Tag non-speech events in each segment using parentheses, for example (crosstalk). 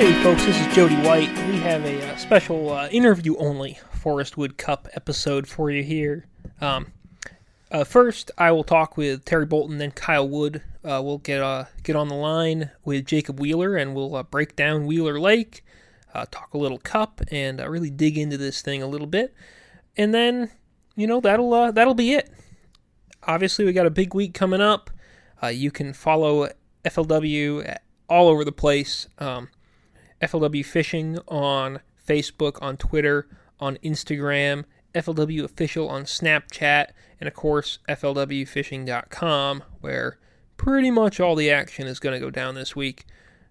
Hey folks, this is Jody White. We have a uh, special uh, interview only Forrest Wood Cup episode for you here. Um, uh, first, I will talk with Terry Bolton, then Kyle Wood. Uh, we'll get uh, get on the line with Jacob Wheeler, and we'll uh, break down Wheeler Lake, talk a little cup, and really dig into this thing a little bit. And then, you know, that'll that'll be it. Obviously, we got a big week coming up. you can follow FLW all over the place. Um, FLW Fishing on Facebook, on Twitter, on Instagram, FLW Official on Snapchat, and of course, FLWFishing.com, where pretty much all the action is going to go down this week.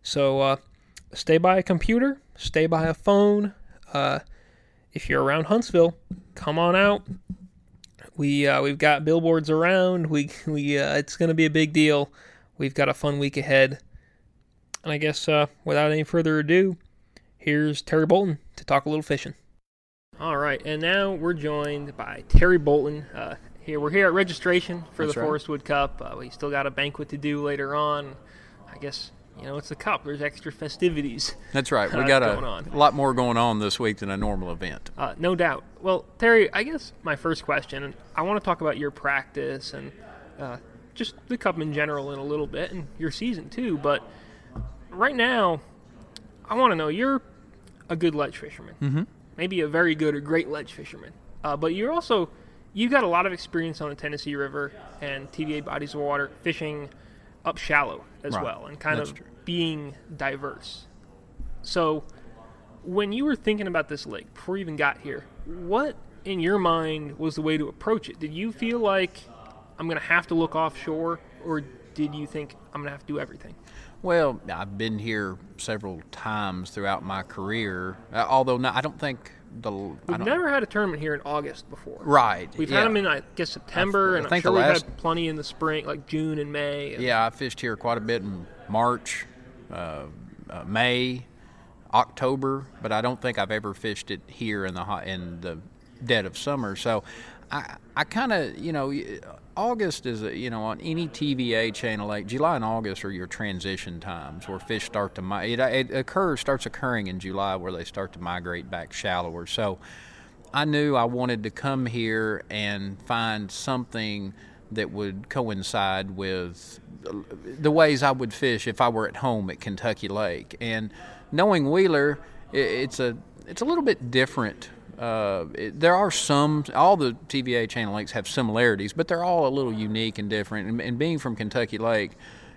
So uh, stay by a computer, stay by a phone. Uh, if you're around Huntsville, come on out. We uh, we've got billboards around. We (laughs) we uh, it's going to be a big deal. We've got a fun week ahead. And I guess uh, without any further ado, here's Terry Bolton to talk a little fishing. All right, and now we're joined by Terry Bolton. Uh, here we're here at registration for That's the right. Forrest Wood Cup. Uh, we still got a banquet to do later on. I guess you know it's the cup. There's extra festivities. That's right. We got a, a, lot more going on this week than a normal event. Uh, no doubt. Well, Terry, I guess my first question, I want to talk about your practice and uh, just the cup in general in a little bit, and your season too. But right now, I want to know you're a good ledge fisherman, mm-hmm. maybe a very good or great ledge fisherman, uh, but you're also you've got a lot of experience on the Tennessee River and TVA bodies of water fishing up shallow as right. well, and kind That's of true. Being diverse. So, when you were thinking about this lake before you even got here, what in your mind was the way to approach it? Did you feel like I'm going to have to look offshore, or did you think I'm going to have to do everything? Well, I've been here several times throughout my career, uh, although not, I don't think the. We've never had a tournament here in August before. Right. We've yeah. had them in, I guess, September, I, and I am sure we've had plenty in the spring, like June and May. And yeah, I fished here quite a bit in March, uh, uh, May, October, but I don't think I've ever fished it here in the hot, in the dead of summer. So I, I kind of, you know, August is, a, you know, on any TVA channel, like July and August are your transition times where fish start to. It, it occurs, starts occurring in July where they start to migrate back shallower. So I knew I wanted to come here and find something that would coincide with the ways I would fish if I were at home at Kentucky Lake. And knowing Wheeler, it's a it's a little bit different uh, it, there are some, all the TVA channel lakes have similarities, but they're all a little unique and different. And, and, being from Kentucky Lake,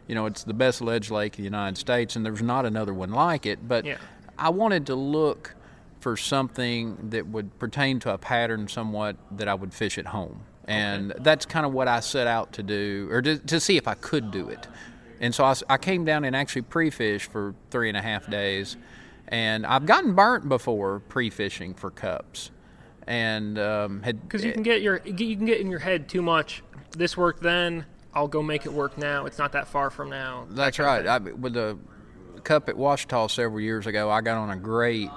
you know, it's the best ledge lake in the United States, and there's not another one like it. But yeah. I wanted to look for something that would pertain to a pattern somewhat that I would fish at home. And okay. that's kind of what I set out to do, or to, to see if I could do it. And so I, I came down and actually pre fished for three and a half days and I've gotten burnt before pre-fishing for cups, and um, had because you can get your you can get in your head too much. This worked then. I'll go make it work now. It's not that far from now. That's that right. I, with the cup at Ouachita several years ago, I got on a great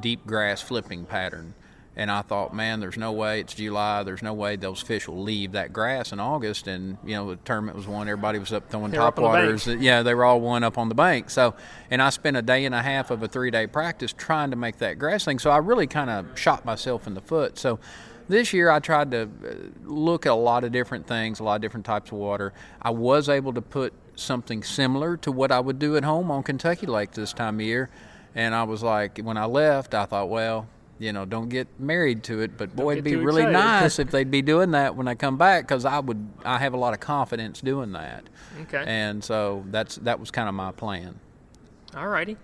deep grass flipping pattern, and I thought, man, there's no way it's July. There's no way those fish will leave that grass in August. And you know, the tournament was won. Everybody was up throwing top up waters. Yeah, they were all one up on the bank. So, and I spent a day and a half of a three day practice trying to make that grass thing. So I really kind of shot myself in the foot. So this year I tried to uh, look at a lot of different things, a lot of different types of water. I was able to put something similar to what I would do at home on Kentucky Lake this time of year. And I was like, when I left, I thought, well, you know, don't get married to it. But boy, it'd be really excited. nice if (laughs) they'd be doing that when I come back because I would, I have a lot of confidence doing that. Okay. And so that's that was kind of my plan. All righty.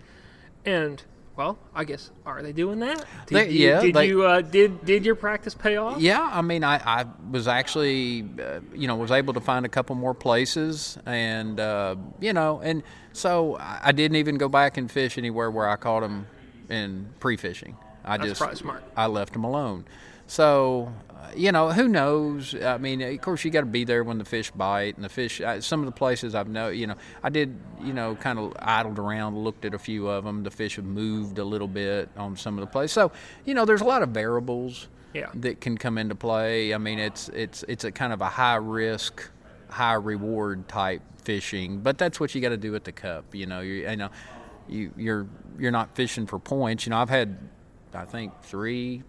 And well, I guess are they doing that? Did they, you, yeah. Did they, you uh, did did your practice pay off? Yeah, I mean, I, I was actually, uh, you know, was able to find a couple more places, and uh, you know, and so I didn't even go back and fish anywhere where I caught them in pre-fishing. I That's just smart. I left them alone. So uh, you know, who knows? I mean, of course, you got to be there when the fish bite, and the fish. Uh, some of the places I've know, you know, I did, you know, kind of idled around, looked at a few of them. The fish have moved a little bit on some of the places. So, you know, there's a lot of variables. Yeah. that can come into play. I mean, it's it's it's a kind of a high risk, high reward type fishing, but that's what you got to do at the cup. You know, you, you know, you you're you're not fishing for points. You know, I've had I think three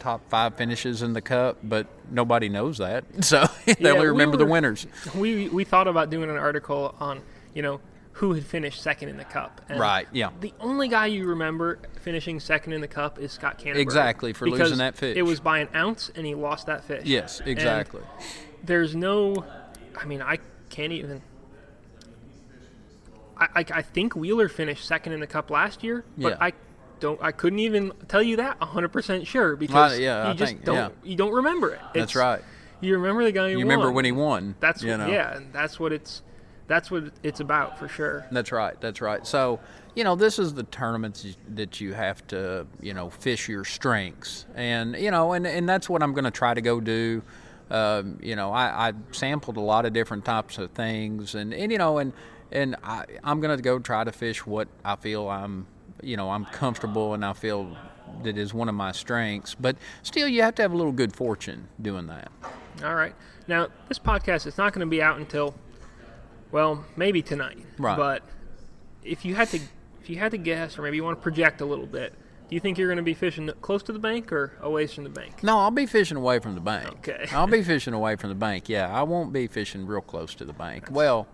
top five finishes in the cup, but nobody knows that, (laughs) so (laughs) they Yeah, only we remember the winners. We we thought about doing an article on you know who had finished second in the cup. And Right, yeah. The only guy you remember finishing second in the cup is Scott Canterbury. Exactly, for losing that fish. It was by an ounce, and he lost that fish. Yes, And exactly. there's no, I mean, I can't even. I, I, I think Wheeler finished second in the cup last year, but Yeah. I don't. I couldn't even tell you that 100 percent sure because yeah, you I just think- don't. yeah. You don't remember it. That's right. You remember the guy who You remember when he won? That's you know? yeah, and that's what it's. That's what it's about for sure. That's right. That's right. So, you know, this is the tournaments that you have to, you know, fish your strengths, and you know, and and that's what I'm going to try to go do. Um, you know, I, I sampled a lot of different types of things, and, and you know, and and I, I'm going to go try to fish what I feel I'm, you know, I'm comfortable and I feel that is one of my strengths. But still, you have to have a little good fortune doing that. All right. Now this podcast is not going to be out until, well, maybe tonight. Right. But if you had to, if you had to guess, or maybe you want to project a little bit, do you think you're going to be fishing close to the bank or away from the bank? No, I'll be fishing away from the bank. Okay. I'll be fishing away from the bank. Yeah, I won't be fishing real close to the bank. Well,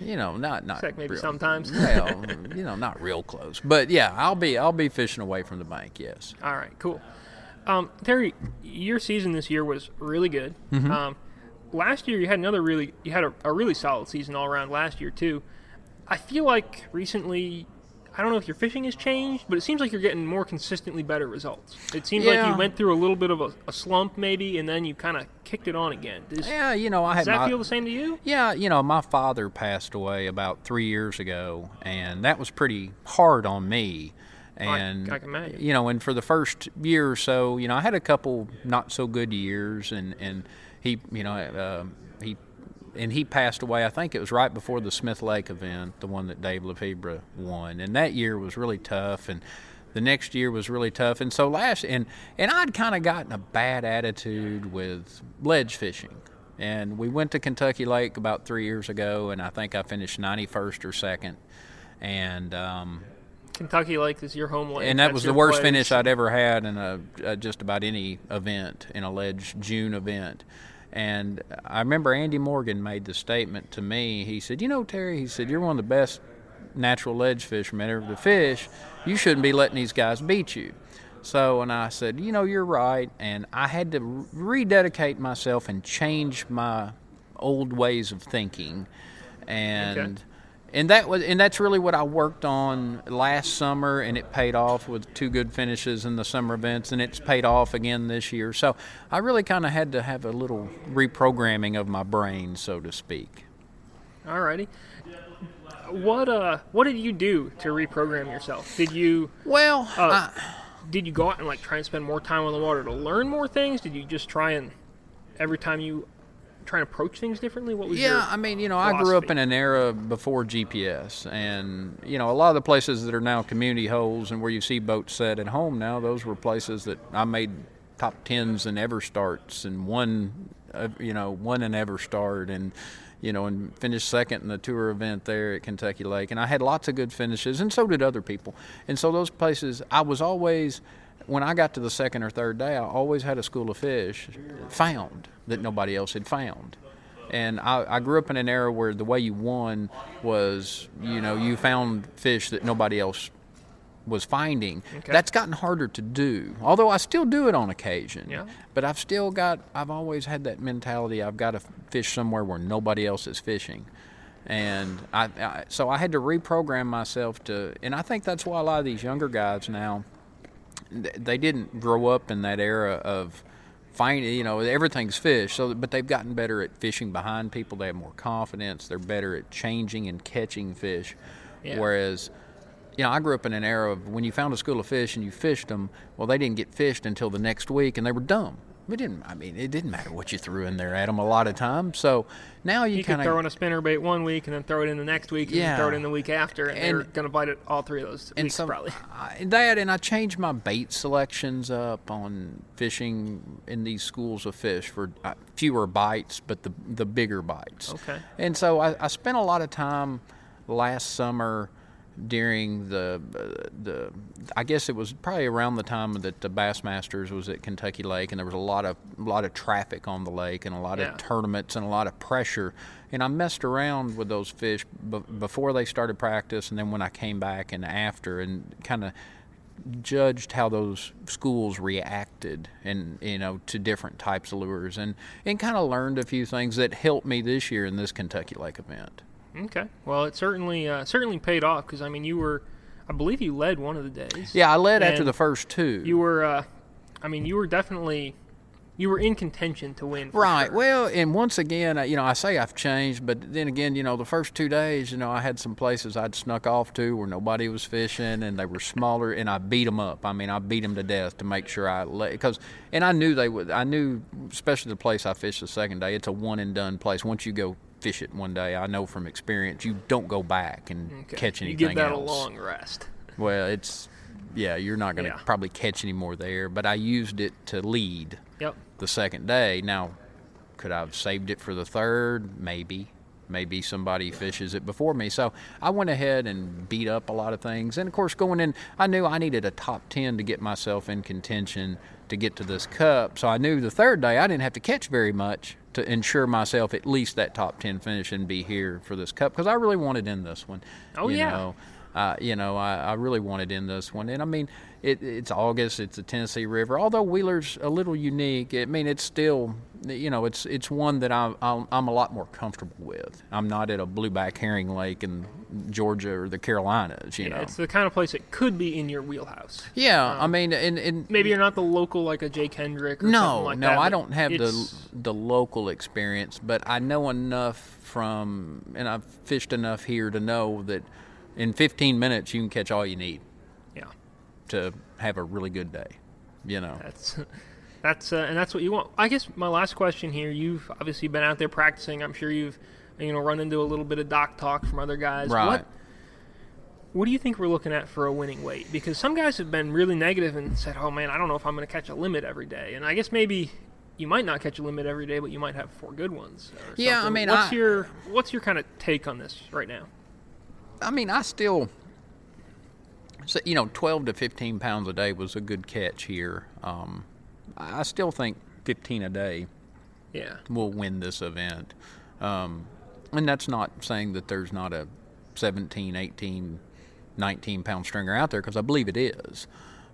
you know, not not Heck, maybe real- sometimes. (laughs) well, you know, not real close, but yeah, I'll be I'll be fishing away from the bank. Yes. All right, cool. Um, Terry, your season this year was really good. Mm-hmm. Um, last year you had another really you had a, a really solid season all around last year too. I feel like recently, I don't know if your fishing has changed, but it seems like you're getting more consistently better results. It seems like you went through a little bit of a, a slump maybe, and then you kind of kicked it on again. Does, Yeah, you know, I does had that my, feel the same to you? Yeah, you know, my father passed away about three years ago, and that was pretty hard on me. And I can imagine. you know, and for the first year or so, you know, I had a couple not so good years, and and he, you know, uh, he. And he passed away. I think it was right before the Smith Lake event, the one that Dave Lefebvre won. And that year was really tough. And the next year was really tough. And so last, and and I'd kind of gotten a bad attitude with ledge fishing. And we went to Kentucky Lake about three years ago, and I think I finished 91st or second. And um, Kentucky Lake is your home lake. and that That's was the worst place. finish I'd ever had in a, uh just about any event in a ledge June event. And I remember Andy Morgan made the statement to me. He said, "You know, Terry," he said, "you're one of the best natural ledge fishermen ever to fish. You shouldn't be letting these guys beat you." So, and I said, "You know, you're right." And I had to rededicate myself and change my old ways of thinking. And and that was and that's really what I worked on last summer, and it paid off with two good finishes in the summer events, and it's paid off again this year. So I really kind of had to have a little reprogramming of my brain, so to speak. Alrighty. What uh what did you do to reprogram yourself? Did you Well, uh, I, did you go out and like try and spend more time on the water to learn more things? Did you just try and every time you try and approach things differently? What was your yeah, I mean, you know, I grew up in an era before GPS, and you know, a lot of the places that are now community holes and where you see boats set at home now, those were places that I made top tens and EverStarts and one, uh, you know, one and EverStart and. You know, and finished second in the tour event there at Kentucky Lake, and I had lots of good finishes, and so did other people. And so those places, I was always, when I got to the second or third day, I always had a school of fish found that nobody else had found. And I, I grew up in an era where the way you won was, you know, you found fish that nobody else was finding. Okay. That's gotten harder to do, although I still do it on occasion. Yeah. But I've still got, I've always had that mentality I've got to fish somewhere where nobody else is fishing. And I, I, so I had to reprogram myself to, and I think that's why a lot of these younger guys now, they didn't grow up in that era of finding, you know, everything's fish. So, but they've gotten better at fishing behind people. They have more confidence. They're better at changing and catching fish. Yeah. Whereas, you know, I grew up in an era of when you found a school of fish and you fished them, well, they didn't get fished until the next week, and they were dumb. It didn't. I mean, it didn't matter what you threw in there at them a lot of times. So now you, You kind throw in a spinner bait one week and then throw it in the next week and Yeah. throw it in the week after, and, they're going to bite it all three of those and weeks so probably. (laughs) I, that and I changed my bait selections up on fishing in these schools of fish for uh, fewer bites, but the the bigger bites. Okay. And so I, I spent a lot of time last summer during the uh, the I guess it was probably around the time that the Bassmasters was at Kentucky Lake, and there was a lot of a lot of traffic on the lake and a lot Yeah. of tournaments and a lot of pressure. And I messed around with those fish b- before they started practice, and then when I came back and after, and kind of judged how those schools reacted and you know to different types of lures and and kind of learned a few things that helped me this year in this Kentucky Lake event. Okay. Well, it certainly uh, certainly paid off because I mean you were, I believe you led one of the days. Yeah, I led after the first two. You were, uh, I mean you were definitely, you were in contention to win. Right. sure. Well, and once again, uh, you know, I say I've changed, but then again, you know, the first two days, you know, I had some places I'd snuck off to where nobody was fishing, and they were smaller, and I beat them up. I mean, I beat them to death to make sure I let because, and I knew they would. I knew, especially the place I fished the second day, it's a one and done place. Once you go fish it one day, I know from experience, you don't go back and Okay. catch You anything give that else. a long rest. Well, it's yeah, you're not going to Yeah. probably catch any more there, but I used it to lead Yep. the second day. Now, could I have saved it for the third? Maybe. Maybe somebody fishes it before me. So I went ahead and beat up a lot of things. And of course, going in, I knew I needed a top 10 to get myself in contention to get to this cup. So I knew the third day I didn't have to catch very much to ensure myself at least that top 10 finish and be here for this cup because I really wanted in this one. Oh, yeah. Know. Uh, you know, I, I really wanted in this one, and I mean, it, it's August. It's the Tennessee River. Although Wheeler's a little unique, I mean, it's still, you know, it's it's one that I, I'm I'm a lot more comfortable with. I'm not at a blueback herring lake in Georgia or the Carolinas. You Yeah, know. it's the kind of place that could be in your wheelhouse. Yeah, I mean, and, and Maybe you're not the local like a Jake Hendrick. Or no, something like no, that, I don't have the the local experience, but I know enough from, and I've fished enough here to know that in 15 minutes you can catch all you need Yeah, to have a really good day. You know. that's (laughs) that's uh, and that's what you want. I guess my last question here. You've obviously been out there practicing. I'm sure you've you know run into a little bit of dock talk from other guys. Right. What what do you think we're looking at for a winning weight? Because some guys have been really negative and said, "Oh man, I don't know if I'm going to catch a limit every day." And I guess maybe you might not catch a limit every day, but you might have four good ones. or Yeah, I mean, what's I- your what's your kind of take on this right now? I mean, I still, you know, 12 to 15 pounds a day was a good catch here. Um, I still think 15 a day Yeah, will win this event. Um, and that's not saying that there's not a 17, 18, 19 pound stringer out there because I believe it is.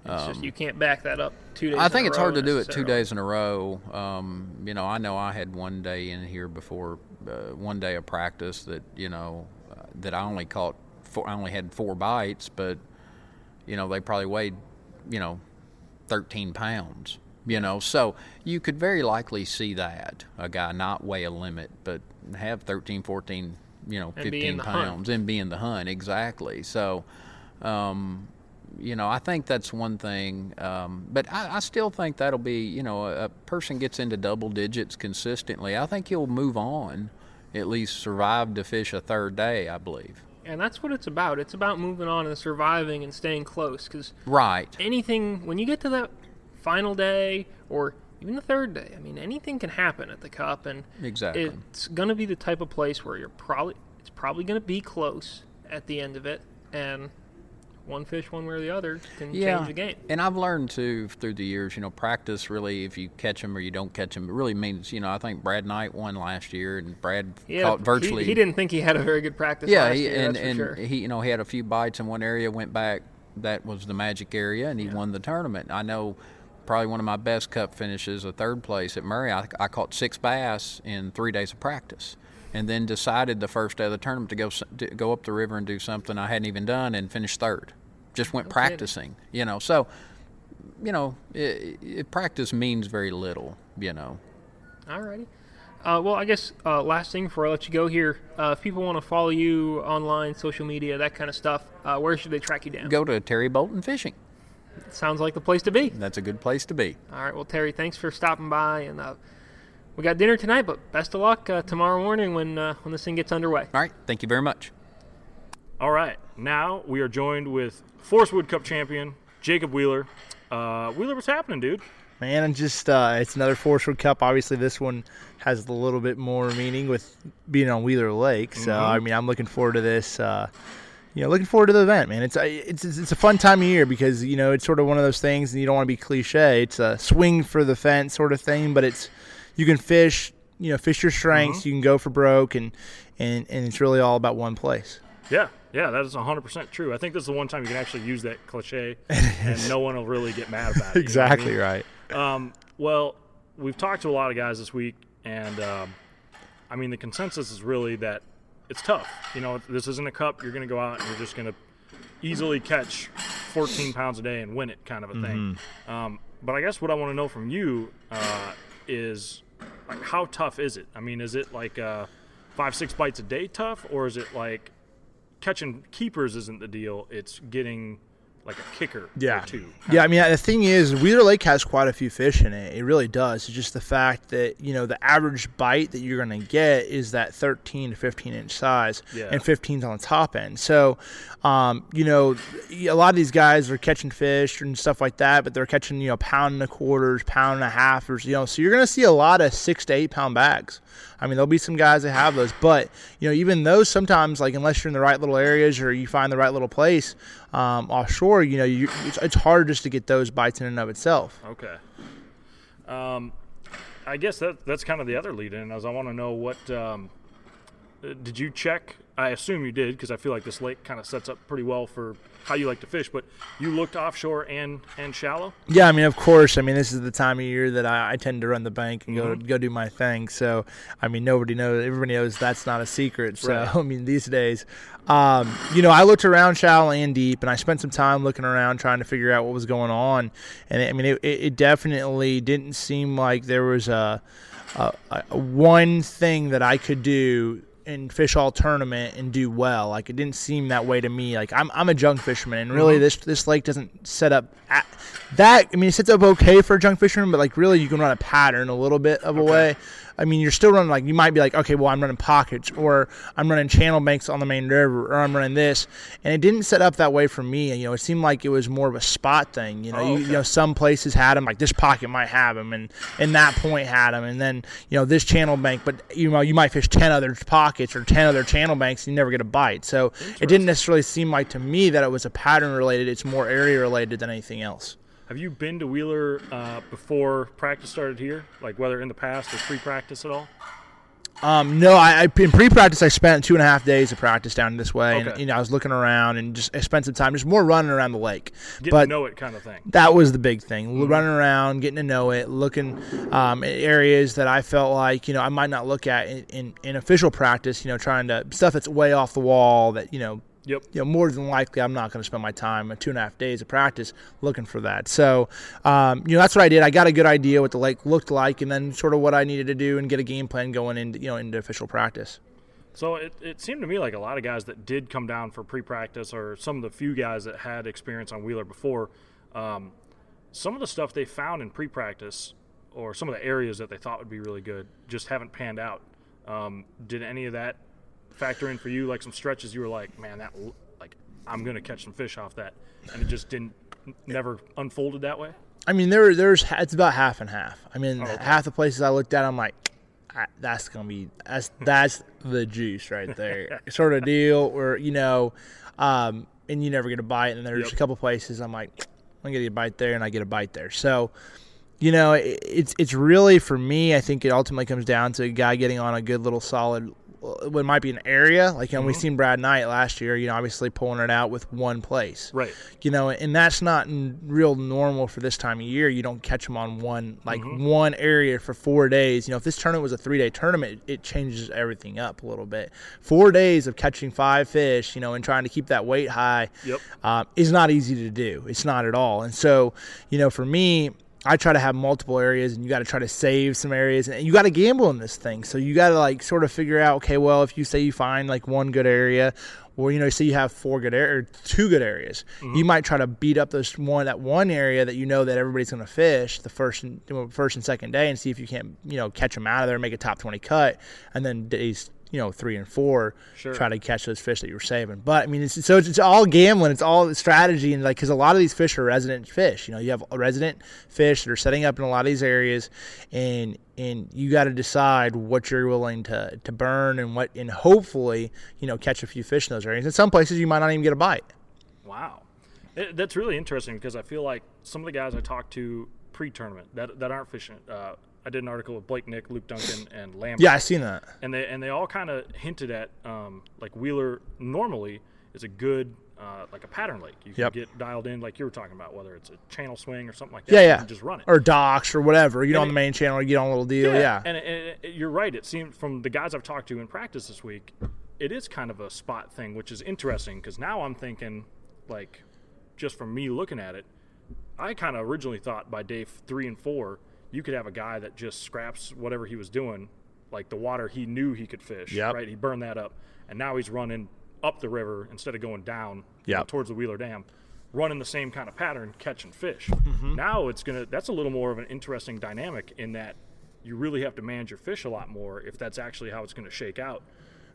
it's just you can't back that up two days. Um, I in think it's hard to do it two days in a row. Um, you know, I know I had one day in here before, uh, one day of practice that you know that I only caught. Four, I only had four bites, but you know they probably weighed, you know, thirteen pounds. You know, so you could very likely see that a guy not weigh a limit, but have 13, 14, you know, 15 in the hunt. pounds and be in the hunt exactly. So, um, you know, I think that's one thing. Um, but I, I still think that'll be, you know, a, a person gets into double digits consistently. I think he'll move on, at least survive to fish a third day, I believe. And that's what it's about. It's about moving on and surviving and staying close. Because Right. anything, when you get to that final day or even the third day, I mean, anything can happen at the cup, and Exactly. it's going to be the type of place where you're probably it's probably going to be close at the end of it, and one fish one way or the other can yeah. change the game. And I've learned too through the years, you know, practice really, if you catch them or you don't catch them, it really means, you know, I think Brad Knight won last year and Brad had caught virtually. he, he didn't think he had a very good practice yeah, last he, year, and, and sure. he, you know, he had a few bites in one area, went back. That was the magic area, and he Yeah. won the tournament. I know probably one of my best cup finishes, a third place at Murray. I, I caught six bass in three days of practice, and then decided the first day of the tournament to go to go up the river and do something I hadn't even done, and finished third. Just went No kidding. practicing, you know. So, you know, it, it, practice means very little, you know. Alrighty. Uh, well, I guess uh, last thing before I let you go here, uh, if people want to follow you online, social media, that kind of stuff, uh, where should they track you down? Go to Terry Bolton Fishing. Sounds like the place to be. That's a good place to be. All right. Well, Terry, thanks for stopping by, and uh, we got dinner tonight. But best of luck uh, tomorrow morning when uh, when this thing gets underway. All right. Thank you very much. All right. Now we are joined with Forrest Wood Cup champion Jacob Wheeler. Uh, Wheeler, what's happening, dude? Man, and just uh, it's another Forrest Wood Cup. Obviously, this one has a little bit more meaning with being on Wheeler Lake. So, Mhm. I mean, I'm looking forward to this. Uh, you know, looking forward to the event, man. It's, a- it's it's it's a fun time of year because you know it's sort of one of those things, and you don't want to be cliche. It's a swing for the fence sort of thing, but it's you can fish, you know, fish your strengths. You can go for broke, and and and it's really all about one place. Yeah, yeah, that is 100% true. I think this is the one time you can actually use that cliche (laughs) and no one will really get mad about it. you know I mean? right. Um, well, we've talked to a lot of guys this week, and um, I mean, the consensus is really that it's tough. You know, this isn't a cup. You're going to go out and you're just going to easily catch 14 pounds a day and win it, kind of a thing. Um, but I guess what I want to know from you uh, is like, how tough is it? I mean, is it like uh, five, six bites a day tough, or is it like catching keepers isn't the deal? It's getting like a kicker Yeah. or two. Yeah, I mean, the thing is, Wheeler Lake has quite a few fish in it. It really does. It's just the fact that, you know, the average bite that you're going to get is that 13 to 15 inch size, Yeah. and 15's on the top end. So, um, you know, a lot of these guys are catching fish and stuff like that, but they're catching, you know, pound and a quarters, pound and a half, or, you know, so you're going to see a lot of six to eight pound bags. I mean, there'll be some guys that have those, but you know, even those sometimes, like unless you're in the right little areas or you find the right little place um, offshore, you know, you, it's, it's hard just to get those bites in and of itself. Okay. Um, I guess that that's kind of the other lead in. As I want to know what um, uh, did you check? I assume you did because I feel like this lake kind of sets up pretty well for how you like to fish. But you looked offshore and and shallow. Yeah, I mean, of course. I mean, this is the time of year that I, I tend to run the bank and go go do my thing. So, I mean, nobody knows. Everybody knows that's not a secret. So, Right. (laughs) I mean, these days, um, you know, I looked around shallow and deep, and I spent some time looking around trying to figure out what was going on. And I mean, it, it it definitely didn't seem like there was a, a one thing that I could do in fish all tournament and do well. Like it didn't seem that way to me. Like I'm I'm a junk fisherman, and really mm-hmm. this this lake doesn't set up at, that. I mean, it sets up okay for a junk fisherman, but like really you can run a pattern a little bit of a way. I mean, you're still running like you might be like, okay, well, I'm running pockets, or I'm running channel banks on the main river, or I'm running this, and it didn't set up that way for me. and You know, it seemed like it was more of a spot thing. You know, Oh, you, okay. you know, some places had them, like this pocket might have them, and and that point had them, and then you know this channel bank, but you know you might fish ten other pockets or ten other channel banks, and you never get a bite. So it didn't necessarily seem like to me that it was a pattern related. It's more area related than anything else. Have you been to Wheeler uh, before practice started here? Like whether in the past or pre-practice at all? Um, no, I, I in pre-practice I spent two and a half days of practice down this way, and Okay. you know I was looking around and just I spent some time just more running around the lake. Getting but to know it kind of thing. that was the big thing L- running around getting to know it looking um, at areas that i felt like you know i might not look at in, in, in official practice you know trying to stuff that's way off the wall that you know Yep. you know more than likely i'm not going to spend my time two and a half days of practice looking for that so um, you know that's what i did i got a good idea what the lake looked like and then sort of what i needed to do and get a game plan going into you know into official practice So it, it seemed to me like a lot of guys that did come down for pre-practice, or some of the few guys that had experience on Wheeler before, um, some of the stuff they found in pre-practice, or some of the areas that they thought would be really good, just haven't panned out. Um, did any of that factor in for you? Like some stretches, you were like, "Man, that like I'm gonna catch some fish off that," and it just didn't, never unfolded that way. I mean, there there's it's about half and half. I mean, Oh, okay. half the places I looked at, I'm like, "Ah, that's gonna be that's (laughs) that's the juice right there, (laughs) sort of deal. Where you know, um, and you never get a bite. And there's Yep. a couple places I'm like, I'm gonna get a bite there, and I get a bite there. So, you know, it, it's it's really for me. I think it ultimately comes down to a guy getting on a good little solid. What might be an area like we've Mm-hmm. seen Brad Knight last year. You know, obviously pulling it out with one place Right. you know, and that's not n- real normal for this time of year. You don't catch them on one like Mm-hmm. one area for four days. You know, if this tournament was a three day tournament, it changes everything up a little bit. Four days of catching five fish, you know, and trying to keep that weight high, Yep. um, is not easy to do. It's not at all. And so, you know, for me. I try to have multiple areas, and you got to try to save some areas, and you got to gamble in this thing. So you got to like sort of figure out, okay, well, if you say you find like one good area, or, you know, say you have four good areas, two good areas. You mm-hmm. might try to beat up those one that one area that you know that everybody's going to fish the first and first and second day, and see if you can't you know catch them out of there, make a top twenty cut, and then days you know three and four Sure. try to catch those fish that you're saving. But I mean, it's, so it's, it's all gambling. It's all strategy, and like because a lot of these fish are resident fish. You know, you have resident fish that are setting up in a lot of these areas, and and you got to decide what you're willing to to burn and what, and hopefully you know catch a few fish in those areas. In some places, you might not even get a bite. Wow, It- that's really interesting because I feel like some of the guys I talked to pre-tournament that that aren't fishing. Uh, I did an article with Blake Nick, Luke Dunkin, and Lambert. Yeah, I seen that. and they and they all kind of hinted at um, like Wheeler normally is a good uh, like a pattern lake. You can Yep. get dialed in like you were talking about, whether it's a channel swing or something like that. Yeah, you yeah. can just run it. Or docks or whatever. You get on the main channel, you get on a little deal. Yeah. And, and, and you're right. It seemed from the guys I've talked to in practice this week, it is kind of a spot thing, which is interesting because now I'm thinking, like, just from me looking at it, I kind of originally thought by day three and four, you could have a guy that just scraps whatever he was doing, like the water he knew he could fish. Yep. Right. He burned that up, and now he's running up the river instead of going down know, Yep. towards the Wheeler Dam. Running the same kind of pattern, catching fish. Mm-hmm. Now it's gonna. That's a little more of an interesting dynamic in that you really have to manage your fish a lot more if that's actually how it's going to shake out.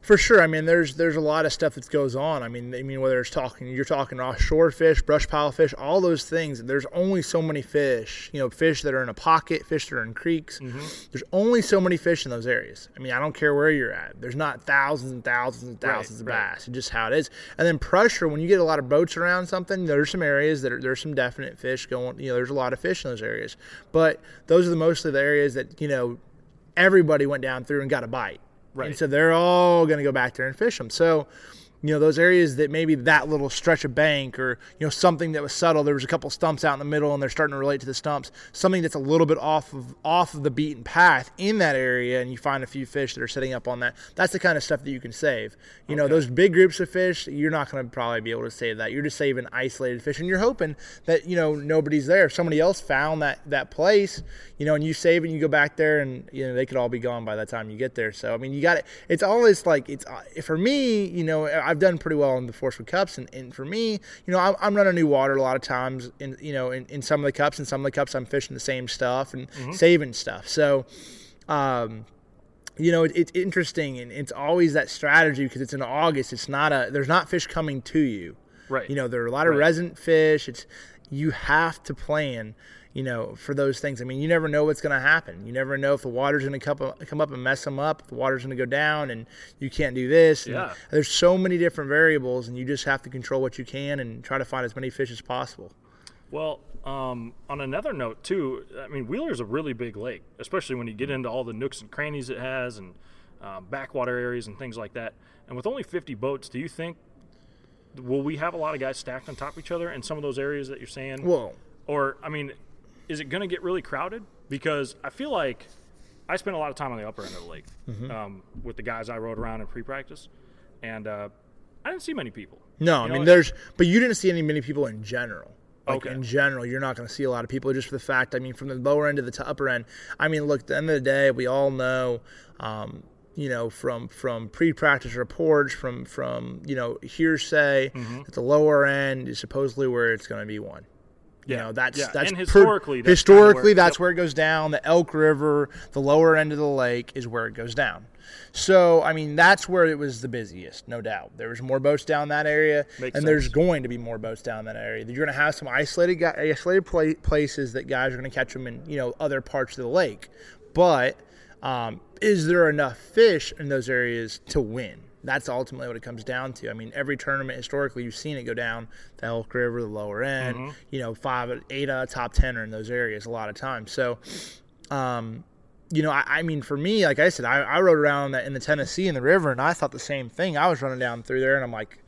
For sure. I mean, there's there's a lot of stuff that goes on. I mean, I mean, whether it's talking, you're talking offshore fish, brush pile fish, all those things. There's only so many fish. You know, fish that are in a pocket, fish that are in creeks. Mm-hmm. There's only so many fish in those areas. I mean, I don't care where you're at. There's not thousands and thousands and Right, thousands of right. bass. It's just how it is. And then pressure. When you get a lot of boats around something, there's some areas that are, there's some definite fish going. You know, there's a lot of fish in those areas. But those are the mostly the areas that you know everybody went down through and got a bite. Right. And so they're all going to go back there and fish them. So, you know, those areas that maybe that little stretch of bank or, you know, something that was subtle, there was a couple stumps out in the middle and they're starting to relate to the stumps, something that's a little bit off of off of the beaten path in that area and you find a few fish that are sitting up on that. That's the kind of stuff that you can save. You know, those big groups of fish, you're not going to probably be able to save that. You're just saving isolated fish and you're hoping that, you know, nobody's there. If somebody else found that that place, you know, and you save it and you go back there and, you know, they could all be gone by the time you get there. So, I mean, you got it. It's always like, it's uh, for me, you know, I've done pretty well in the Forrest Wood Cups. And, and for me, you know, I'm, I'm running new water a lot of times in, you know, in, in some of the cups and some of the cups I'm fishing the same stuff and saving stuff. So, um, you know, it, it's interesting and it's always that strategy because it's in August. It's not a, there's not fish coming to you. Right. You know, there are a lot of Right. resident fish. It's you have to plan, you know, for those things. I mean, you never know what's going to happen. You never know if the water's going to come up, and mess them up. If the water's going to go down, and you can't do this. Yeah. There's so many different variables, and you just have to control what you can and try to find as many fish as possible. Well, um, on another note too, I mean Wheeler's a really big lake, especially when you get into all the nooks and crannies it has and um, backwater areas and things like that. And with only 50 boats, do you think will we have a lot of guys stacked on top of each other in some of those areas that you're saying? Well, or I mean, is it going to get really crowded? Because I feel like I spent a lot of time on the upper end of the lake Mm-hmm. um, with the guys I rode around in pre-practice, and uh, I didn't see many people. No, I mean there's, but you didn't see any many people in general. Like Okay. in general, you're not going to see a lot of people just for the fact. I mean, from the lower end to the upper end. I mean, look, at the end of the day, we all know, um, you know, from from pre-practice reports, from from you know hearsay, Mm-hmm. that the lower end is supposedly where it's going to be one. You know, that's yeah, that's and per- historically, that's kinda historically where- that's yep. where it goes down. The Elk River, the lower end of the lake, is where it goes down. So, I mean, that's where it was the busiest, no doubt. There was more boats down that area, Makes and there's going to be more boats down that area. You're going to have some isolated, isolated places that guys are going to catch them in, you know, other parts of the lake. But um, is there enough fish in those areas to win? That's ultimately what it comes down to. I mean, every tournament historically, you've seen it go down the Elk River, the lower end. Mm-hmm. You know, five, eight of top ten are in those areas a lot of times. So, um, you know, I, I mean, for me, like I said, I, I rode around in the, in the Tennessee in the river, and I thought the same thing. I was running down through there, and I'm like,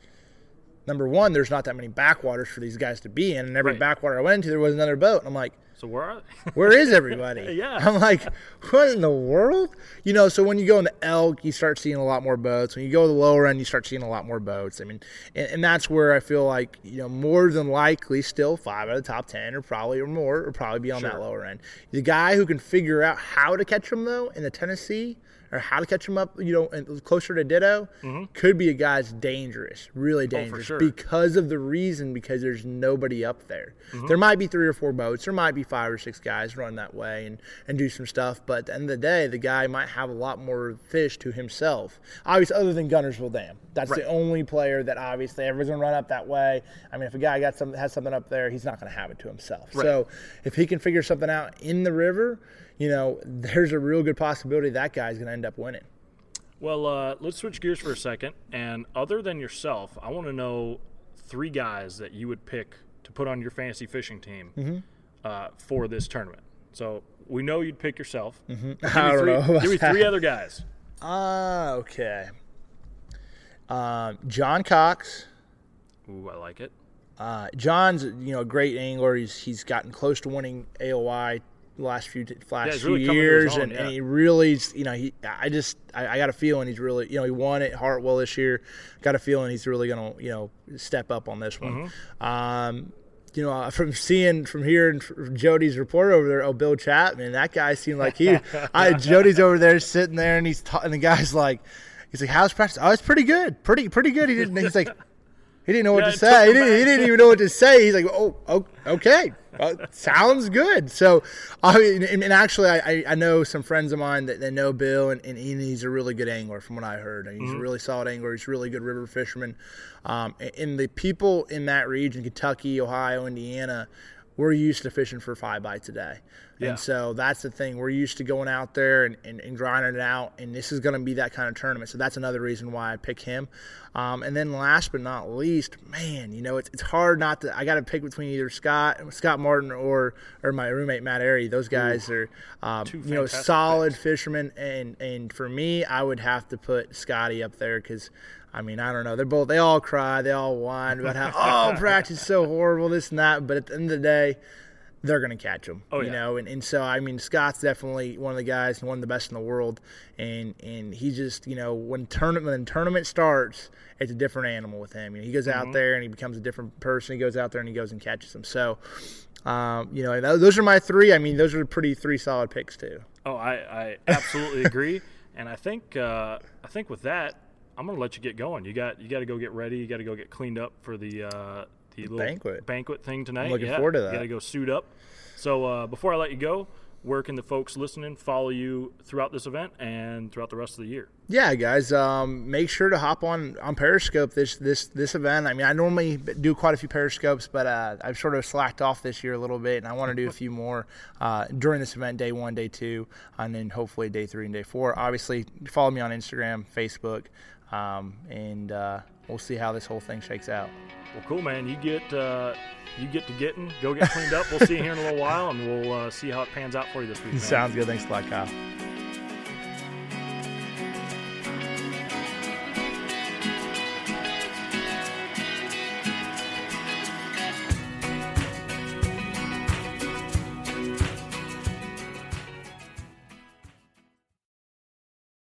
number one, there's not that many backwaters for these guys to be in, and every Right. backwater I went into, there was another boat. And I'm like, So where are where is everybody? (laughs) Yeah. I'm like, what in the world? You know, so when you go in the elk, you start seeing a lot more boats. When you go to the lower end, you start seeing a lot more boats. I mean, and, and that's where I feel like, you know, more than likely, still five out of the top 10 or probably or more, or probably be on that lower end. The guy who can figure out how to catch them, though, in the Tennessee or how to catch them up, you know, and closer to ditto, mm-hmm. could be a guy that's dangerous, really oh, dangerous, sure. because of the reason because there's nobody up there. Mm-hmm. There might be three or four boats, there might be five or six guys run that way and and do some stuff, but at the end of the day, the guy might have a lot more fish to himself. Obviously, other than Guntersville Dam, that's the only player that obviously everyone's gonna run up that way. I mean, if a guy got some has something up there, he's not gonna have it to himself. So if he can figure something out in the river, you know, there's a real good possibility that guy's gonna end up winning. Well, uh, let's switch gears for a second. And other than yourself, I want to know three guys that you would pick to put on your fantasy fishing team Mm-hmm. uh, for this tournament. So we know you'd pick yourself. Give Mm-hmm. (laughs) I don't three, know Give me three other guys. Ah, okay. Um, John Cox. Ooh, I like it. Uh, John's you know a great angler. He's he's gotten close to winning AOY the last few last he's few really to years, own, and, and he really you know he I just I, I got a feeling he's really you know he won at Hartwell this year. Got a feeling he's really gonna you know step up on this one. Mm-hmm. Um, you know, from seeing from hearing from Jody's report over there, oh Bill Chapman, that guy seemed like he. (laughs) I Jody's over there sitting there, and he's ta- and the guy's like, he's like, "How's practice? Oh, it's pretty good, pretty pretty good." He didn't. He's like, he didn't know what Yeah, to say. He didn't, he didn't even know what to say. He's like, "Oh, oh okay, uh, sounds good." So, I mean, and, actually, I, I- know some friends of mine that, that know Bill, and, and he's a really good angler, from what I heard. And he's Mm-hmm. a really solid angler. He's a really good river fisherman. Um, and, and the people in that region, Kentucky, Ohio, Indiana, we're used to fishing for five bites a day. Yeah. And so that's the thing. We're used to going out there and, and, and grinding it out, and this is going to be that kind of tournament. So that's another reason why I pick him. Um, and then last but not least, man, you know, it's, it's hard not to. I got to pick between either Scott, Scott Martin, or or my roommate Matt Arey. Those guys are, um, you know, solid fishermen. And and for me, I would have to put Scotty up there because. I mean, I don't know. They're both. They all cry. They all whine about how (laughs) oh, practice is so horrible, this and that. But at the end of the day, they're going to catch them. Oh, you yeah. know, and, and so I mean, Scott's definitely one of the guys and one of the best in the world. And and he just you know when tournament when tournament starts, it's a different animal with him. You know, he goes Mm-hmm. out there and he becomes a different person. He goes out there and he goes and catches them. So, um, you know, those are my three. I mean, those are pretty three solid picks too. Oh, I, I absolutely agree. (laughs) And I think uh, I think with that, I'm gonna let you get going. You got you got to go get ready. You got to go get cleaned up for the uh, the little banquet. banquet thing tonight. looking Yeah, forward to You that. got to go suit up. So uh, before I let you go, where can the folks listening follow you throughout this event and throughout the rest of the year? Yeah, guys, um, make sure to hop on on Periscope this this this event. I mean, I normally do quite a few Periscopes, but uh, I've sort of slacked off this year a little bit, and I want to do a few more uh, during this event, day one, day two, and then hopefully day three and day four. Obviously, follow me on Instagram, Facebook, um, and uh, we'll see how this whole thing shakes out. Well, cool, man. You get uh, you get to getting, go get cleaned up. We'll see you here in a little while, and we'll uh, see how it pans out for you this week. Man. Sounds good. Thanks a lot, Kyle.